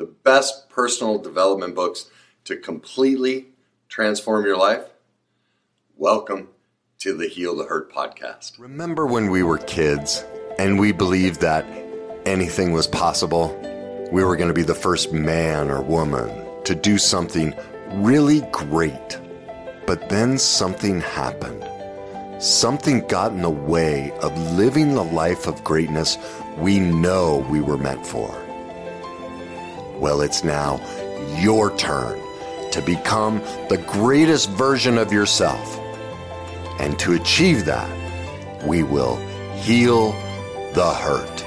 the best personal development books to completely transform your life? Welcome to the Heal the Hurt podcast. Remember when we were kids and we believed that anything was possible? We were going to be the first man or woman to do something really great. But then something happened. Something got in the way of living the life of greatness we know we were meant for. Well, it's now your turn to become the greatest version of yourself. And to achieve that, we will heal the hurt.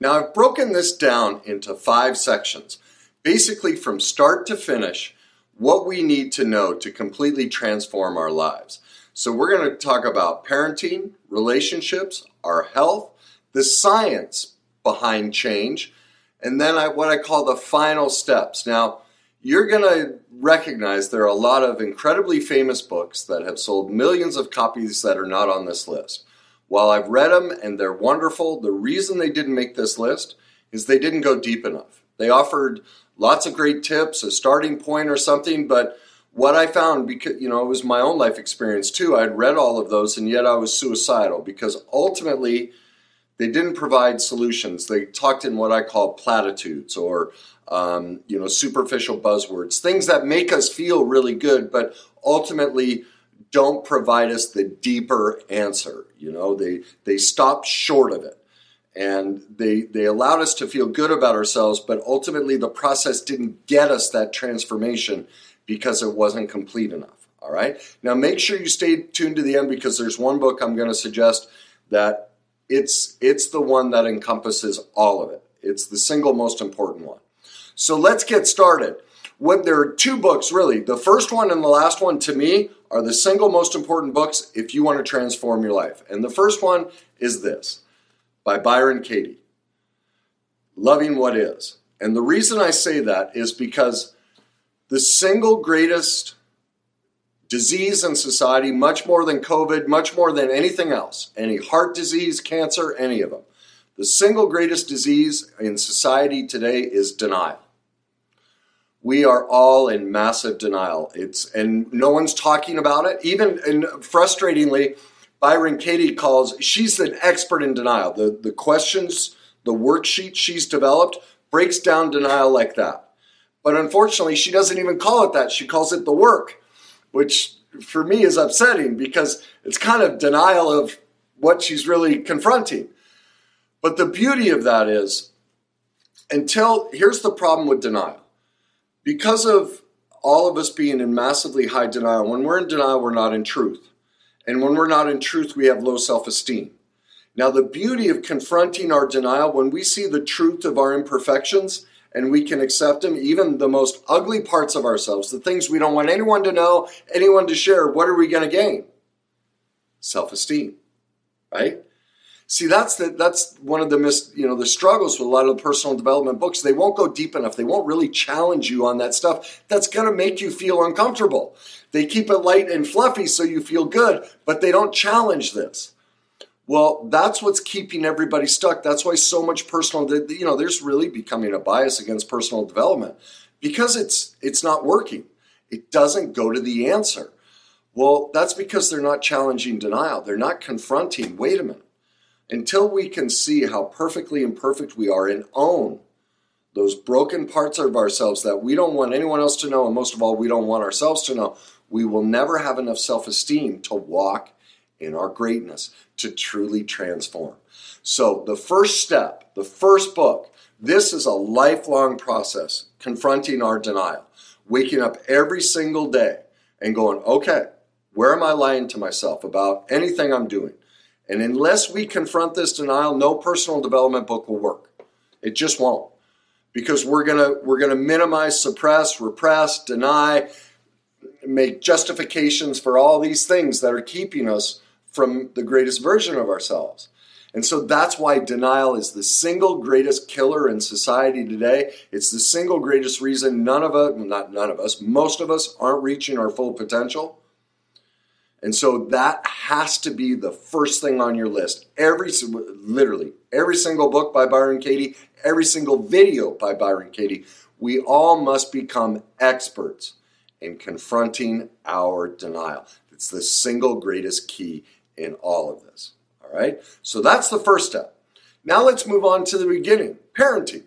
Now, I've broken this down into five sections, basically from start to finish, what we need to know to completely transform our lives. So, we're going to talk about parenting, relationships, our health, the science behind change, and then I, what I call the final steps. Now, you're going to recognize there are a lot of incredibly famous books that have sold millions of copies that are not on this list. While I've read them and they're wonderful, the reason they didn't make this list is they didn't go deep enough. They offered lots of great tips, a starting point or something, but what I found, because you know, it was my own life experience too. I'd read all of those, and yet I was suicidal because ultimately they didn't provide solutions. They talked in what I call platitudes or um, you know superficial buzzwords, things that make us feel really good, but ultimately don't provide us the deeper answer. You know, they they stop short of it, and they they allowed us to feel good about ourselves, but ultimately the process didn't get us that transformation because it wasn't complete enough. All right. Now make sure you stay tuned to the end because there's one book I'm going to suggest that it's it's the one that encompasses all of it. It's the single most important one. So let's get started. What there are two books really. The first one and the last one to me are the single most important books if you want to transform your life. And the first one is this by Byron Katie. Loving What Is. And the reason I say that is because the single greatest disease in society, much more than COVID, much more than anything else, any heart disease, cancer, any of them. The single greatest disease in society today is denial. We are all in massive denial. It's and no one's talking about it. Even and frustratingly, Byron Katie calls she's an expert in denial. The the questions, the worksheet she's developed breaks down denial like that. But unfortunately, she doesn't even call it that. She calls it the work which for me is upsetting because it's kind of denial of what she's really confronting. But the beauty of that is, until here's the problem with denial. Because of all of us being in massively high denial, when we're in denial, we're not in truth. And when we're not in truth, we have low self esteem. Now, the beauty of confronting our denial, when we see the truth of our imperfections, and we can accept them, even the most ugly parts of ourselves, the things we don't want anyone to know, anyone to share, what are we going to gain? Self esteem, right? See, that's the, that's one of the mis, you know the struggles with a lot of the personal development books. They won't go deep enough. They won't really challenge you on that stuff. That's going to make you feel uncomfortable. They keep it light and fluffy so you feel good, but they don't challenge this. Well, that's what's keeping everybody stuck. That's why so much personal, you know, there's really becoming a bias against personal development because it's it's not working. It doesn't go to the answer. Well, that's because they're not challenging denial. They're not confronting, wait a minute. Until we can see how perfectly imperfect we are and own those broken parts of ourselves that we don't want anyone else to know, and most of all, we don't want ourselves to know, we will never have enough self esteem to walk in our greatness to truly transform. So, the first step, the first book, this is a lifelong process confronting our denial, waking up every single day and going, okay, where am I lying to myself about anything I'm doing? And unless we confront this denial, no personal development book will work. It just won't. Because we're gonna we're gonna minimize, suppress, repress, deny, make justifications for all these things that are keeping us from the greatest version of ourselves. And so that's why denial is the single greatest killer in society today. It's the single greatest reason none of us, not none of us, most of us aren't reaching our full potential. And so that has to be the first thing on your list. Every, literally, every single book by Byron Katie, every single video by Byron Katie, we all must become experts in confronting our denial. It's the single greatest key in all of this. All right? So that's the first step. Now let's move on to the beginning parenting.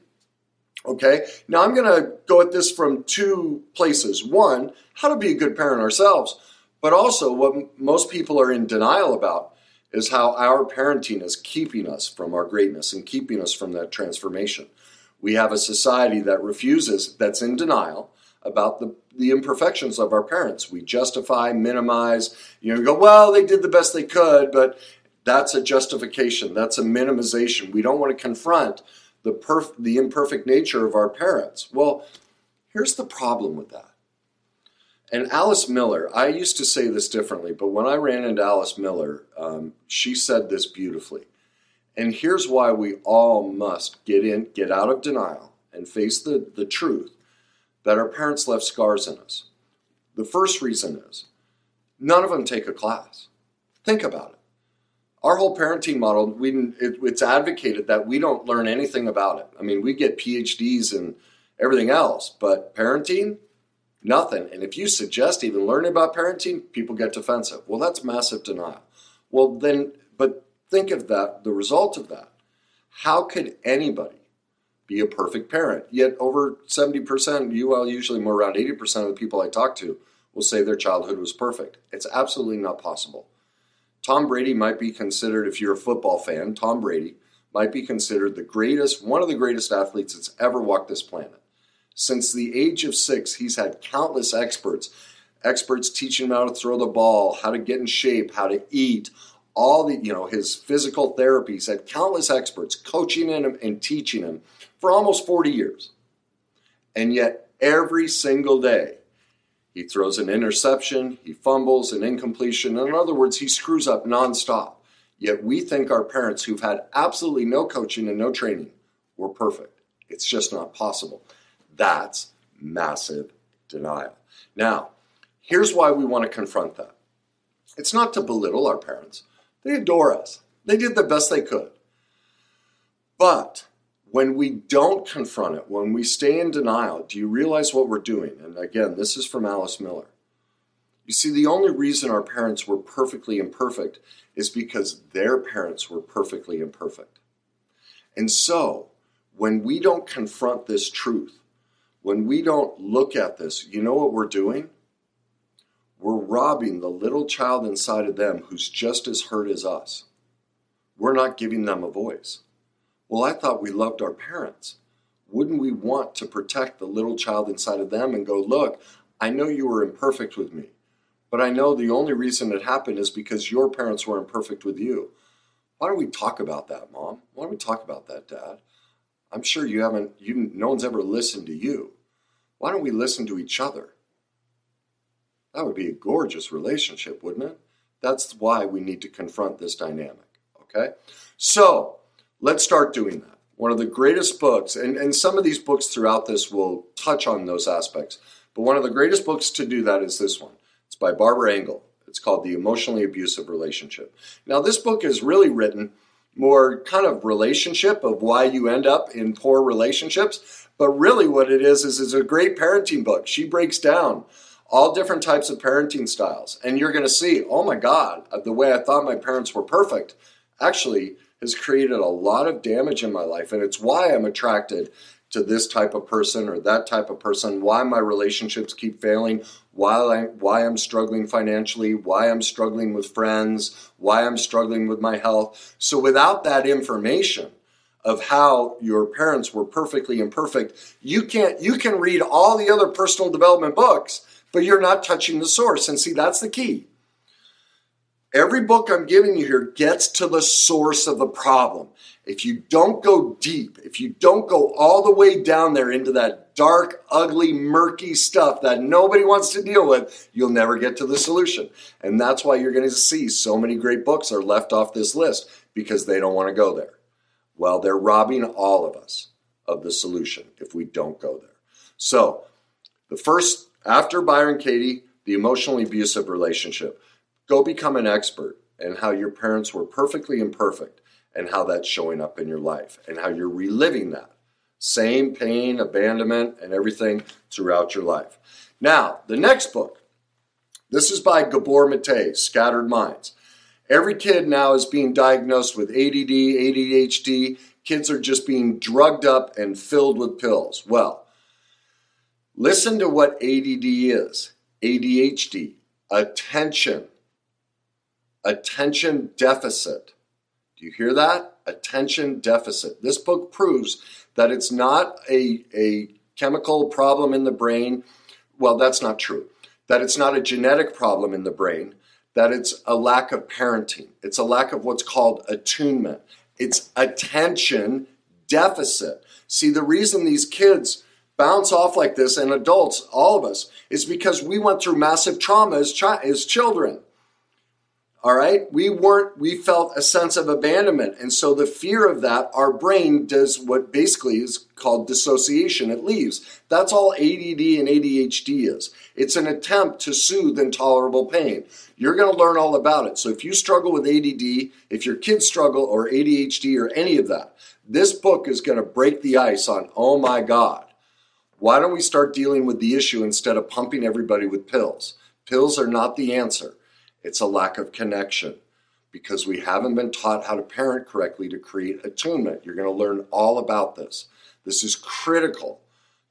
Okay? Now I'm going to go at this from two places. One, how to be a good parent ourselves, but also what most people are in denial about is how our parenting is keeping us from our greatness and keeping us from that transformation. We have a society that refuses, that's in denial about the, the imperfections of our parents. We justify, minimize, you know, go, well, they did the best they could, but that's a justification. That's a minimization. We don't want to confront the perf- the imperfect nature of our parents. Well, here's the problem with that. And Alice Miller, I used to say this differently, but when I ran into Alice Miller, um, she said this beautifully. And here's why we all must get in, get out of denial and face the, the truth that our parents left scars in us. The first reason is none of them take a class. Think about it our whole parenting model, we, it, it's advocated that we don't learn anything about it. I mean, we get PhDs and everything else, but parenting, nothing. And if you suggest even learning about parenting, people get defensive. Well, that's massive denial. Well, then, but think of that, the result of that. How could anybody be a perfect parent? Yet over 70%, you well, usually more around 80% of the people I talk to will say their childhood was perfect. It's absolutely not possible. Tom Brady might be considered, if you're a football fan, Tom Brady might be considered the greatest, one of the greatest athletes that's ever walked this planet. Since the age of six, he's had countless experts, experts teaching him how to throw the ball, how to get in shape, how to eat, all the, you know, his physical therapies, had countless experts coaching him and teaching him for almost 40 years. And yet, every single day, he throws an interception, he fumbles, an incompletion. In other words, he screws up nonstop. Yet we think our parents who've had absolutely no coaching and no training were perfect. It's just not possible. That's massive denial. Now, here's why we want to confront that. It's not to belittle our parents. They adore us. They did the best they could. But when we don't confront it, when we stay in denial, do you realize what we're doing? And again, this is from Alice Miller. You see, the only reason our parents were perfectly imperfect is because their parents were perfectly imperfect. And so, when we don't confront this truth, when we don't look at this, you know what we're doing? We're robbing the little child inside of them who's just as hurt as us. We're not giving them a voice. Well, I thought we loved our parents. Wouldn't we want to protect the little child inside of them and go, look, I know you were imperfect with me, but I know the only reason it happened is because your parents were imperfect with you. Why don't we talk about that, mom? Why don't we talk about that, dad? I'm sure you haven't, you, no one's ever listened to you. Why don't we listen to each other? That would be a gorgeous relationship, wouldn't it? That's why we need to confront this dynamic, okay? So, Let's start doing that. One of the greatest books, and, and some of these books throughout this will touch on those aspects, but one of the greatest books to do that is this one. It's by Barbara Engel. It's called The Emotionally Abusive Relationship. Now, this book is really written more kind of relationship of why you end up in poor relationships, but really what it is is it's a great parenting book. She breaks down all different types of parenting styles, and you're going to see, oh my God, the way I thought my parents were perfect. Actually, has created a lot of damage in my life. And it's why I'm attracted to this type of person or that type of person, why my relationships keep failing, why, I, why I'm struggling financially, why I'm struggling with friends, why I'm struggling with my health. So without that information, of how your parents were perfectly imperfect you can't you can read all the other personal development books but you're not touching the source and see that's the key Every book I'm giving you here gets to the source of the problem. If you don't go deep, if you don't go all the way down there into that dark, ugly, murky stuff that nobody wants to deal with, you'll never get to the solution. And that's why you're going to see so many great books are left off this list because they don't want to go there. Well, they're robbing all of us of the solution if we don't go there. So, the first, after Byron Katie, the emotionally abusive relationship. Go become an expert in how your parents were perfectly imperfect and how that's showing up in your life and how you're reliving that same pain, abandonment, and everything throughout your life. Now, the next book. This is by Gabor Mate, Scattered Minds. Every kid now is being diagnosed with ADD, ADHD. Kids are just being drugged up and filled with pills. Well, listen to what ADD is ADHD, attention attention deficit. Do you hear that? Attention deficit. This book proves that it's not a, a chemical problem in the brain. Well, that's not true. That it's not a genetic problem in the brain, that it's a lack of parenting. It's a lack of what's called attunement. It's attention deficit. See, the reason these kids bounce off like this, and adults, all of us, is because we went through massive trauma as, chi- as children. All right. We weren't, we felt a sense of abandonment. And so the fear of that, our brain does what basically is called dissociation. It leaves. That's all ADD and ADHD is. It's an attempt to soothe intolerable pain. You're going to learn all about it. So if you struggle with ADD, if your kids struggle or ADHD or any of that, this book is going to break the ice on, oh my God, why don't we start dealing with the issue instead of pumping everybody with pills? Pills are not the answer. It's a lack of connection because we haven't been taught how to parent correctly to create attunement. You're going to learn all about this. This is critical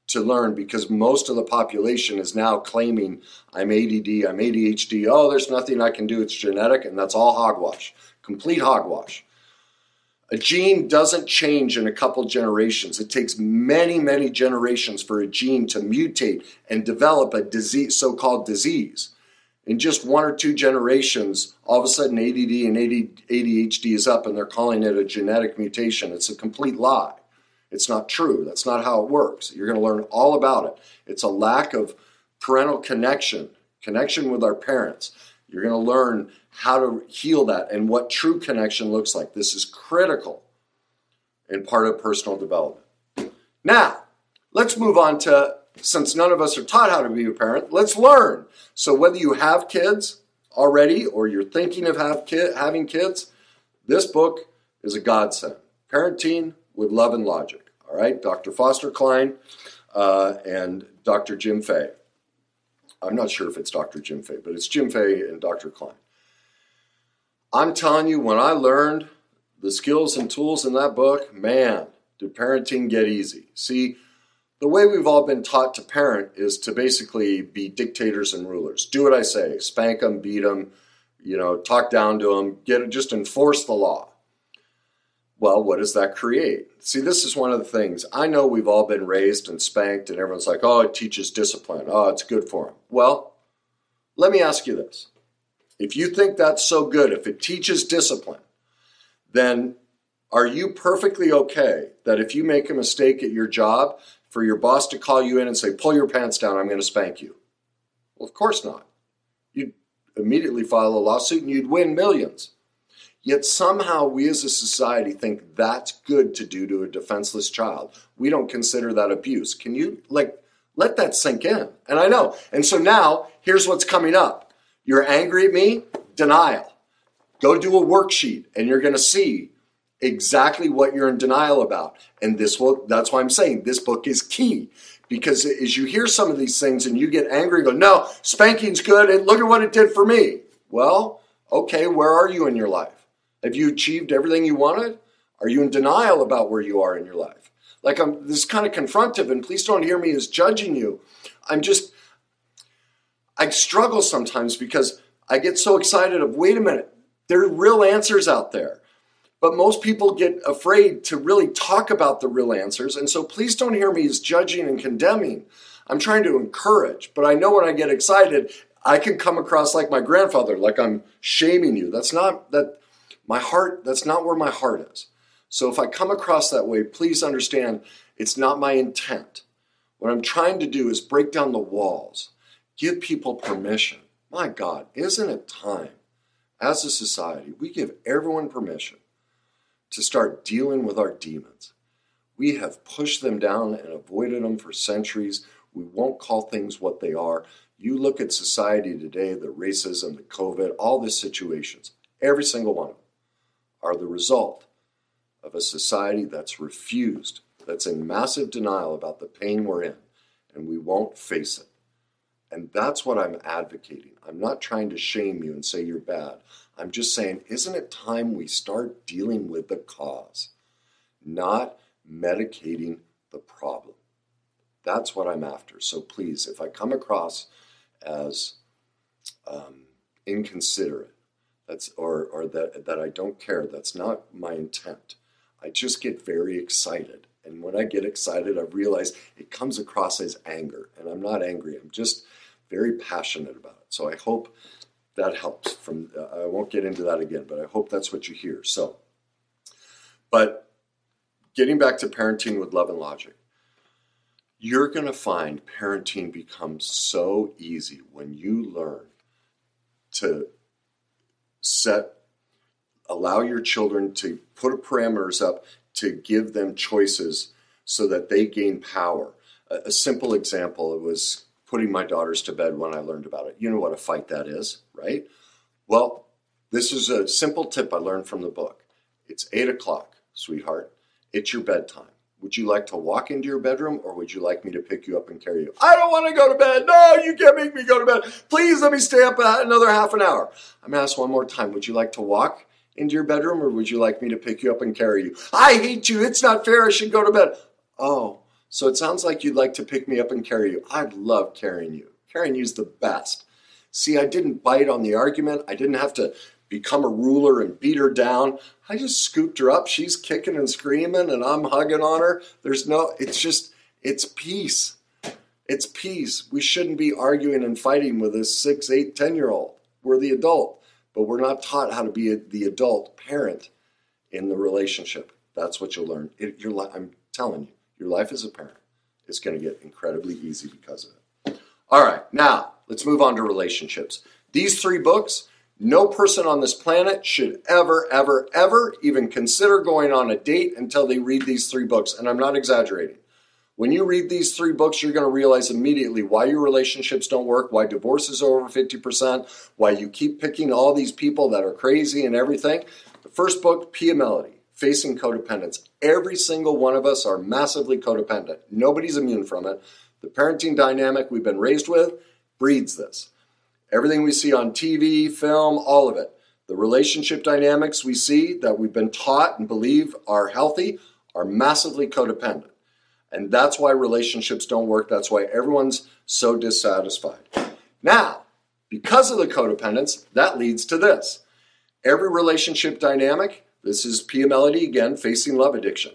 to learn because most of the population is now claiming I'm ADD, I'm ADHD. Oh, there's nothing I can do. It's genetic, and that's all hogwash. Complete hogwash. A gene doesn't change in a couple generations. It takes many, many generations for a gene to mutate and develop a disease, so-called disease in just one or two generations, all of a sudden ADD and ADHD is up and they're calling it a genetic mutation. It's a complete lie. It's not true. That's not how it works. You're going to learn all about it. It's a lack of parental connection, connection with our parents. You're going to learn how to heal that and what true connection looks like. This is critical and part of personal development. Now, let's move on to since none of us are taught how to be a parent, let's learn. So whether you have kids already or you're thinking of have kid, having kids, this book is a godsend. Parenting with Love and Logic. All right, Dr. Foster Cline uh, and Dr. Jim Fay. I'm not sure if it's Dr. Jim Fay, but it's Jim Fay and Dr. Cline. I'm telling you, when I learned the skills and tools in that book, man, did parenting get easy. See, the way we've all been taught to parent is to basically be dictators and rulers. Do what I say, spank them, beat them, you know, talk down to them, get just enforce the law. Well, what does that create? See, this is one of the things. I know we've all been raised and spanked, and everyone's like, oh, it teaches discipline. Oh, it's good for them. Well, let me ask you this. If you think that's so good, if it teaches discipline, then are you perfectly okay that if you make a mistake at your job, for your boss to call you in and say, pull your pants down, I'm going to spank you? Well, of course not. You'd immediately file a lawsuit and you'd win millions. Yet somehow we as a society think that's good to do to a defenseless child. We don't consider that abuse. Can you, like, let that sink in? And I know. And so now, here's what's coming up. You're angry at me? Denial. Go do a worksheet and you're going to see exactly what you're in denial about. And this will, that's why I'm saying this book is key. Because as you hear some of these things and you get angry and go, no, spanking's good and look at what it did for me. Well, okay, where are you in your life? Have you achieved everything you wanted? Are you in denial about where you are in your life? Like I'm this kind of confrontive, and please don't hear me as judging you. I'm just I struggle sometimes because I get so excited of wait a minute, there are real answers out there. But most people get afraid to really talk about the real answers. And so please don't hear me as judging and condemning. I'm trying to encourage, but I know when I get excited, I can come across like my grandfather, like I'm shaming you. That's not that my heart, that's not where my heart is. So if I come across that way, please understand it's not my intent. What I'm trying to do is break down the walls, give people permission. My God, isn't it time as a society we give everyone permission to start dealing with our demons? We have pushed them down and avoided them for centuries. We won't call things what they are. You look at society today, the racism, the COVID, all these situations, every single one of them are the result of a society that's refused, that's in massive denial about the pain we're in, and we won't face it. And that's what I'm advocating. I'm not trying to shame you and say you're bad. I'm just saying, isn't it time we start dealing with the cause, not medicating the problem? That's what I'm after. So please, if I come across as um, inconsiderate, that's or or that that I don't care. That's not my intent. I just get very excited. And when I get excited, I realize it comes across as anger. And I'm not angry. I'm just very passionate about it. So I hope that helps. From uh, I won't get into that again, but I hope that's what you hear. So, but getting back to parenting with love and logic, you're going to find parenting becomes so easy when you learn to set allow your children to put parameters up to give them choices so that they gain power. A, a, simple example was putting my daughters to bed when I learned about it. You know what a fight that is, right? Well, this is a simple tip I learned from the book. It's eight o'clock, sweetheart. It's your bedtime. Would you like to walk into your bedroom or would you like me to pick you up and carry you? I don't want to go to bed. No, you can't make me go to bed. Please let me stay up another half an hour. I'm going to ask one more time. Would you like to walk into your bedroom or would you like me to pick you up and carry you? I hate you. It's not fair. I should go to bed. Oh, so it sounds like you'd like to pick me up and carry you. I love carrying you. Carrying you's the best. See, I didn't bite on the argument. I didn't have to become a ruler and beat her down. I just scooped her up. She's kicking and screaming, and I'm hugging on her. There's no, it's just, it's peace. It's peace. We shouldn't be arguing and fighting with a six, eight, ten year old. We're the adult, but we're not taught how to be a, the adult parent in the relationship. That's what you'll learn. It, your, I'm telling you, your life as a parent is going to get incredibly easy because of it. All right, now let's move on to relationships. These three books no person on this planet should ever, ever, ever even consider going on a date until they read these three books. And I'm not exaggerating. When you read these three books, you're going to realize immediately why your relationships don't work, why divorce is over 50%, why you keep picking all these people that are crazy and everything. The first book, Pia Mellody, Facing Codependence. Every single one of us are massively codependent. Nobody's immune from it. The parenting dynamic we've been raised with breeds this. Everything we see on TV, film, all of it. The relationship dynamics we see that we've been taught and believe are healthy are massively codependent. And that's why relationships don't work. That's why everyone's so dissatisfied. Now, because of the codependence, that leads to this. Every relationship dynamic, this is Pia Mellody again, facing love addiction.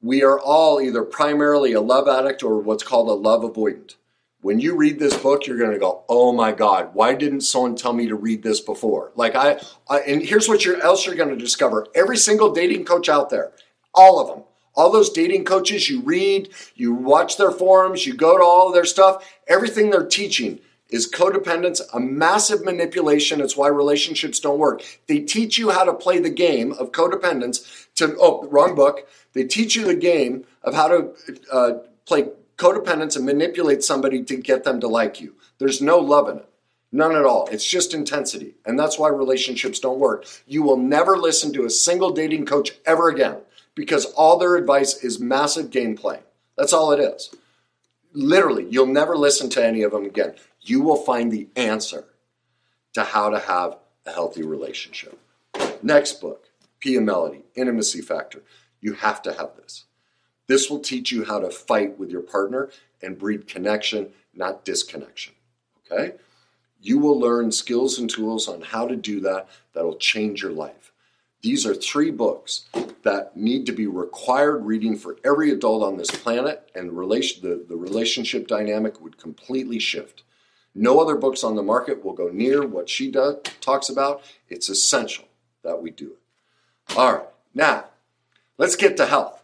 We are all either primarily a love addict or what's called a love avoidant. When you read this book, you're going to go, "Oh my God, why didn't someone tell me to read this before?" Like I, I and here's what you're else you're going to discover: every single dating coach out there, all of them, all those dating coaches you read, you watch their forums, you go to all of their stuff, everything they're teaching is codependence, a massive manipulation. It's why relationships don't work. They teach you how to play the game of codependence to, oh, wrong book. They teach you the game of how to uh, play codependence and manipulate somebody to get them to like you. There's no love in it. None at all. It's just intensity. And that's why relationships don't work. You will never listen to a single dating coach ever again because all their advice is massive game playing. That's all it is. Literally, you'll never listen to any of them again. You will find the answer to how to have a healthy relationship. Next book, Pia Mellody, Intimacy Factor. You have to have this. This will teach you how to fight with your partner and breed connection, not disconnection. Okay? You will learn skills and tools on how to do that that'll change your life. These are three books that need to be required reading for every adult on this planet, and relation, the, the relationship dynamic would completely shift. No other books on the market will go near what she does, talks about. It's essential that we do it. All right, now let's get to health.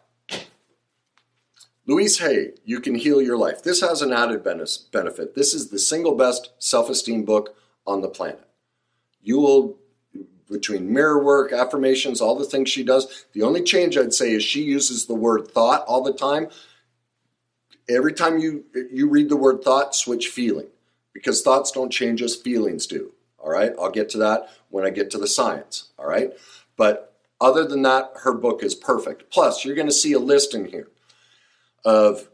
Louise Hay, You Can Heal Your Life. This has an added benefit. This is the single best self esteem book on the planet. You will, between mirror work, affirmations, all the things she does, the only change I'd say is she uses the word thought all the time. Every time you, you read the word thought, switch feeling because thoughts don't change as feelings do. All right, I'll get to that when I get to the science. All right, but other than that, her book is perfect. Plus, you're going to see a list in here of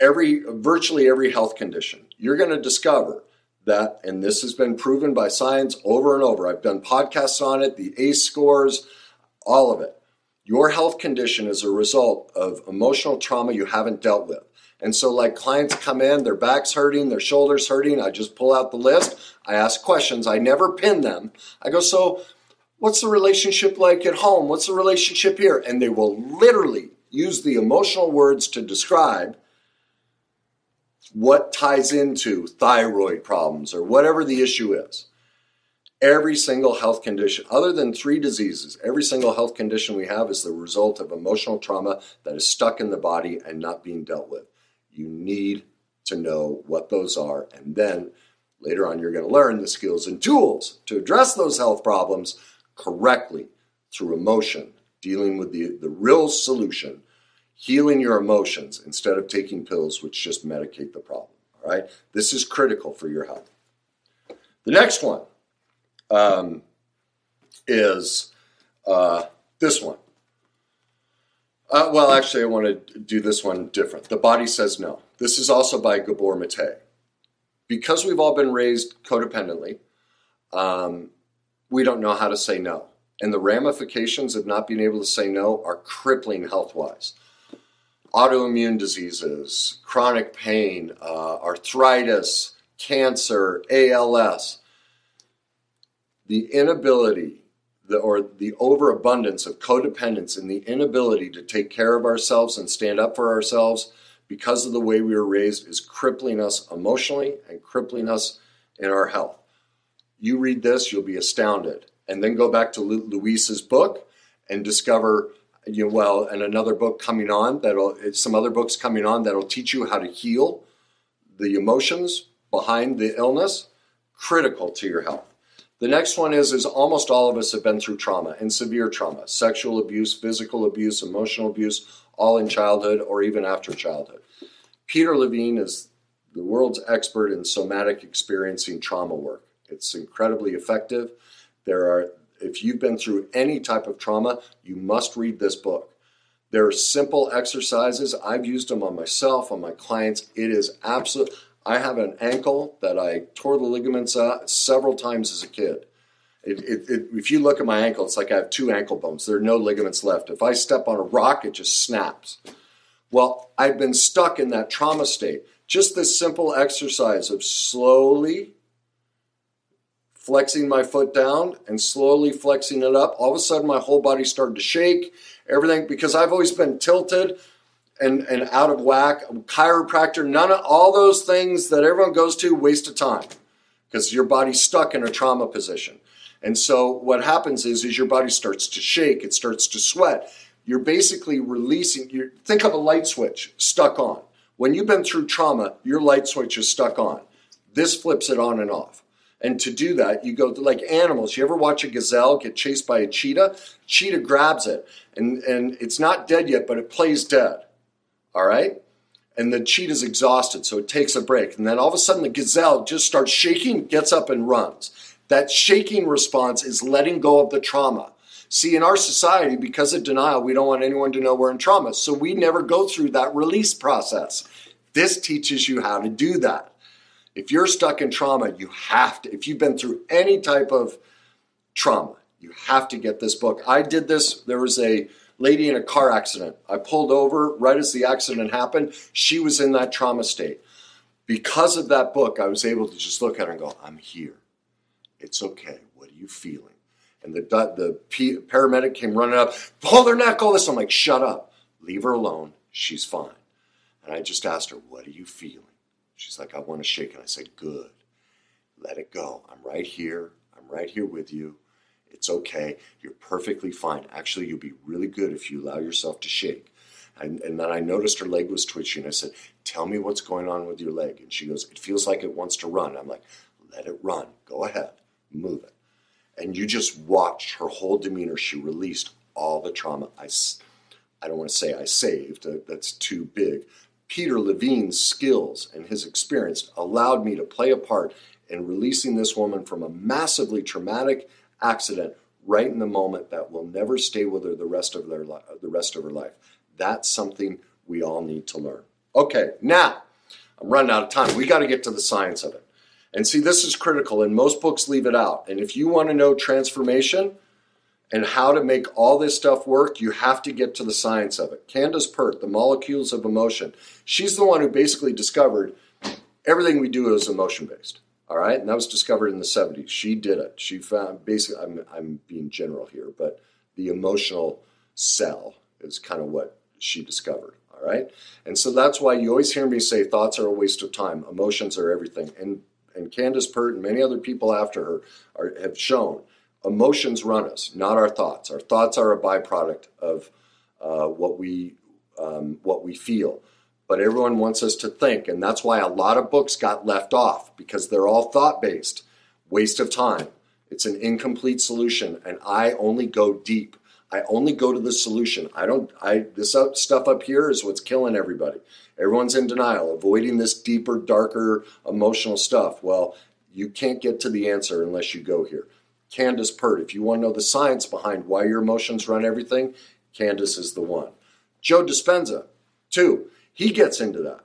every virtually every health condition. You're going to discover that, and this has been proven by science over and over. I've done podcasts on it, the ACE scores, all of it. Your health condition is a result of emotional trauma you haven't dealt with. And so, like clients come in, their back's hurting, their shoulders hurting. I just pull out the list. I ask questions. I never pin them. I go, so what's the relationship like at home? What's the relationship here? And they will literally use the emotional words to describe what ties into thyroid problems or whatever the issue is. Every single health condition, other than three diseases, every single health condition we have is the result of emotional trauma that is stuck in the body and not being dealt with. You need to know what those are, and then later on, you're going to learn the skills and tools to address those health problems correctly through emotion, dealing with the, the real solution healing your emotions instead of taking pills which just medicate the problem. All right, this is critical for your health. The next one um, is uh, this one. Uh, well, actually, I want to do this one different. The body says no. This is also by Gabor Mate. Because we've all been raised codependently, um, we don't know how to say no. And the ramifications of not being able to say no are crippling health wise autoimmune diseases, chronic pain, uh, arthritis, cancer, ALS. The inability the, or the overabundance of codependence and the inability to take care of ourselves and stand up for ourselves because of the way we were raised is crippling us emotionally and crippling us in our health. You read this, you'll be astounded. And then go back to Louise's book and discover you know, well, and another book coming on that'll uh, some other books coming on that'll teach you how to heal the emotions behind the illness, critical to your health. The next one is is almost all of us have been through trauma and severe trauma, sexual abuse, physical abuse, emotional abuse, all in childhood or even after childhood. Peter Levine is the world's expert in somatic experiencing trauma work. It's incredibly effective. There are if you've been through any type of trauma, you must read this book. There are simple exercises. I've used them on myself, on my clients. It is absolute. I have an ankle that I tore the ligaments out several times as a kid. It, it, it, if you look at my ankle, it's like I have two ankle bones. There are no ligaments left. If I step on a rock, it just snaps. Well, I've been stuck in that trauma state. Just this simple exercise of slowly flexing my foot down and slowly flexing it up. All of a sudden, my whole body started to shake. Everything because I've always been tilted and, and out of whack. Chiropractor, none of all those things that everyone goes to, waste of time because your body's stuck in a trauma position. And so what happens is, is your body starts to shake, it starts to sweat. You're basically releasing. You think of a light switch stuck on. When you've been through trauma, your light switch is stuck on. This flips it on and off. And to do that, you go like animals. You ever watch a gazelle get chased by a cheetah? Cheetah grabs it, and, and it's not dead yet, but it plays dead. All right? And the cheetah's exhausted, so it takes a break. And then all of a sudden, the gazelle just starts shaking, gets up, and runs. That shaking response is letting go of the trauma. See, in our society, because of denial, we don't want anyone to know we're in trauma. So we never go through that release process. This teaches you how to do that. If you're stuck in trauma, you have to, if you've been through any type of trauma, you have to get this book. I did this. There was a lady in a car accident. I pulled over right as the accident happened. She was in that trauma state. Because of that book, I was able to just look at her and go, I'm here. It's okay. What are you feeling? And the, the paramedic came running up, hold her neck, all this. I'm like, shut up. Leave her alone. She's fine. And I just asked her, What are you feeling? She's like, I want to shake. And I said, Good. let it go. I'm right here. I'm right here with you. It's okay. You're perfectly fine. Actually, you'll be really good if you allow yourself to shake. And, and then I noticed her leg was twitching. I said, Tell me what's going on with your leg. And she goes, It feels like it wants to run. I'm like, Let it run. Go ahead. Move it. And you just watched her whole demeanor. She released all the trauma. I, I don't want to say I saved, uh, that's too big. Peter Levine's skills and his experience allowed me to play a part in releasing this woman from a massively traumatic accident right in the moment that will never stay with her the rest of their li- the rest of her life. That's something we all need to learn. Okay, now I'm running out of time. We got to get to the science of it. And see, this is critical, and most books leave it out. And if you want to know transformation and how to make all this stuff work, you have to get to the science of it. Candace Pert, The Molecules of Emotion, she's the one who basically discovered everything we do is emotion based. All right, and that was discovered in the 70s. She did it. She found basically, I'm, I'm being general here, but the emotional cell is kind of what she discovered. All right, and so that's why you always hear me say thoughts are a waste of time, emotions are everything. And and Candace Pert and many other people after her are, have shown emotions run us, not our thoughts. Our thoughts are a byproduct of uh, what we um, what we feel. But everyone wants us to think, and that's why a lot of books got left off because they're all thought based. Waste of time. It's an incomplete solution, and I only go deep. I only go to the solution. I don't. I this stuff up here is what's killing everybody. Everyone's in denial, avoiding this deeper, darker, emotional stuff. Well, you can't get to the answer unless you go here. Candace Pert, if you want to know the science behind why your emotions run everything, Candace is the one. Joe Dispenza, two, he gets into that.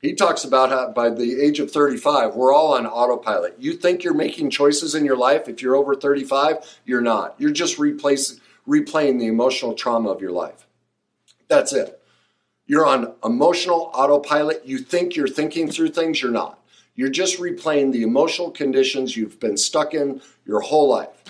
He talks about how by the age of 35, we're all on autopilot. You think you're making choices in your life. If you're over 35, you're not. You're just replacing, replaying the emotional trauma of your life. That's it. You're on emotional autopilot. You think you're thinking through things, you're not. You're just replaying the emotional conditions you've been stuck in your whole life.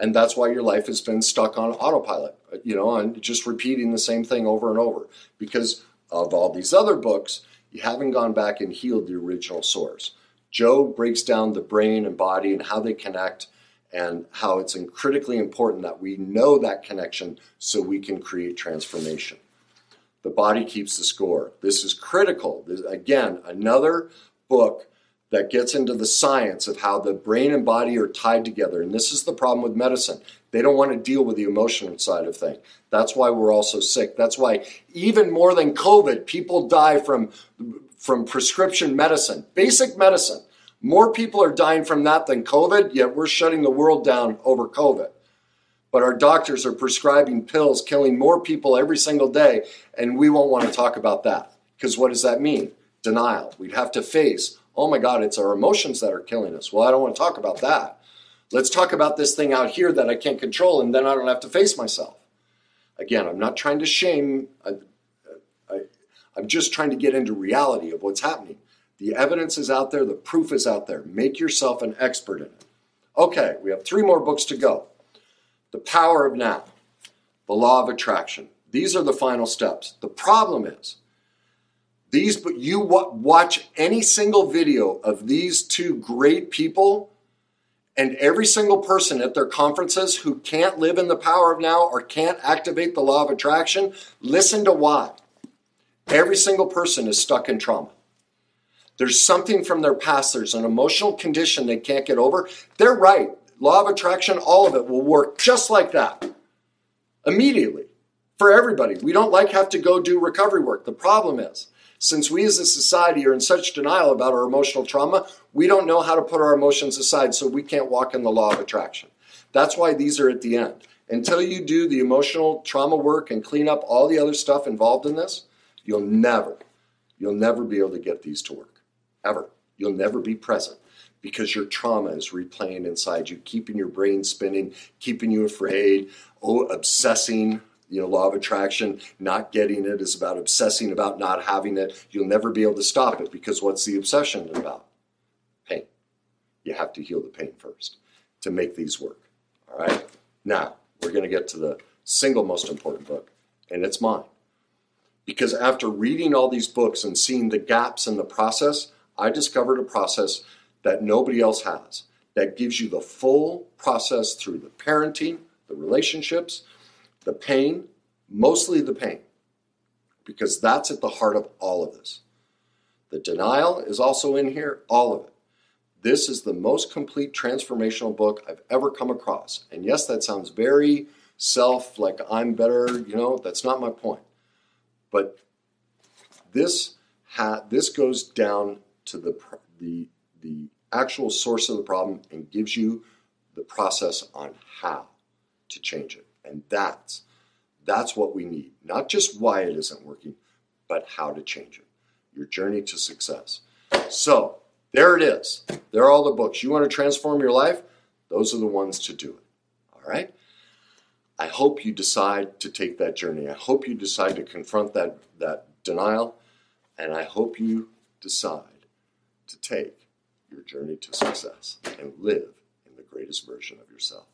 And that's why your life has been stuck on autopilot, you know, and just repeating the same thing over and over. Because of all these other books, you haven't gone back and healed the original source. Joe breaks down the brain and body and how they connect and how it's critically important that we know that connection so we can create transformation. The body keeps the score. This is critical. This, again, another book that gets into the science of how the brain and body are tied together. And this is the problem with medicine. They don't want to deal with the emotional side of things. That's why we're all so sick. That's why even more than COVID, people die from from prescription medicine, basic medicine. More people are dying from that than COVID, yet we're shutting the world down over COVID but our doctors are prescribing pills killing more people every single day, and we won't want to talk about that. Because what does that mean? Denial. We'd have to face, oh my God, it's our emotions that are killing us. Well, I don't want to talk about that. Let's talk about this thing out here that I can't control, and then I don't have to face myself. Again, I'm not trying to shame, I, I, I'm just trying to get into reality of what's happening. The evidence is out there, the proof is out there. Make yourself an expert in it. Okay, we have three more books to go. The power of now, the law of attraction. These are the final steps. The problem is, these, but you watch any single video of these two great people, and every single person at their conferences who can't live in the power of now or can't activate the law of attraction, listen to why. Every single person is stuck in trauma. There's something from their past, there's an emotional condition they can't get over. They're right law of attraction, all of it will work just like that immediately for everybody. We don't like have to go do recovery work. The problem is, since we as a society are in such denial about our emotional trauma, we don't know how to put our emotions aside, so we can't walk in the law of attraction. That's why these are at the end. Until you do the emotional trauma work and clean up all the other stuff involved in this, you'll never, you'll never be able to get these to work. Ever. You'll never be present because your trauma is replaying inside you, keeping your brain spinning, keeping you afraid, oh, obsessing. You know, law of attraction, not getting it is about obsessing about not having it. You'll never be able to stop it because what's the obsession about? Pain. You have to heal the pain first to make these work. All right? Now, we're going to get to the single most important book, and it's mine. Because after reading all these books and seeing the gaps in the process, I discovered a process that nobody else has that gives you the full process through the parenting, the relationships, the pain, mostly the pain, because that's at the heart of all of this. The denial is also in here, all of it. This is the most complete transformational book I've ever come across. And yes, that sounds very self, like I'm better, you know, that's not my point. But this ha- this goes down to the the the actual source of the problem and gives you the process on how to change it. And that's that's what we need. Not just why it isn't working, but how to change it. Your journey to success. So, there it is. There are all the books. You want to transform your life? Those are the ones to do it. All right? I hope you decide to take that journey. I hope you decide to confront that, that denial. And I hope you decide to take your journey to success and live in the greatest version of yourself.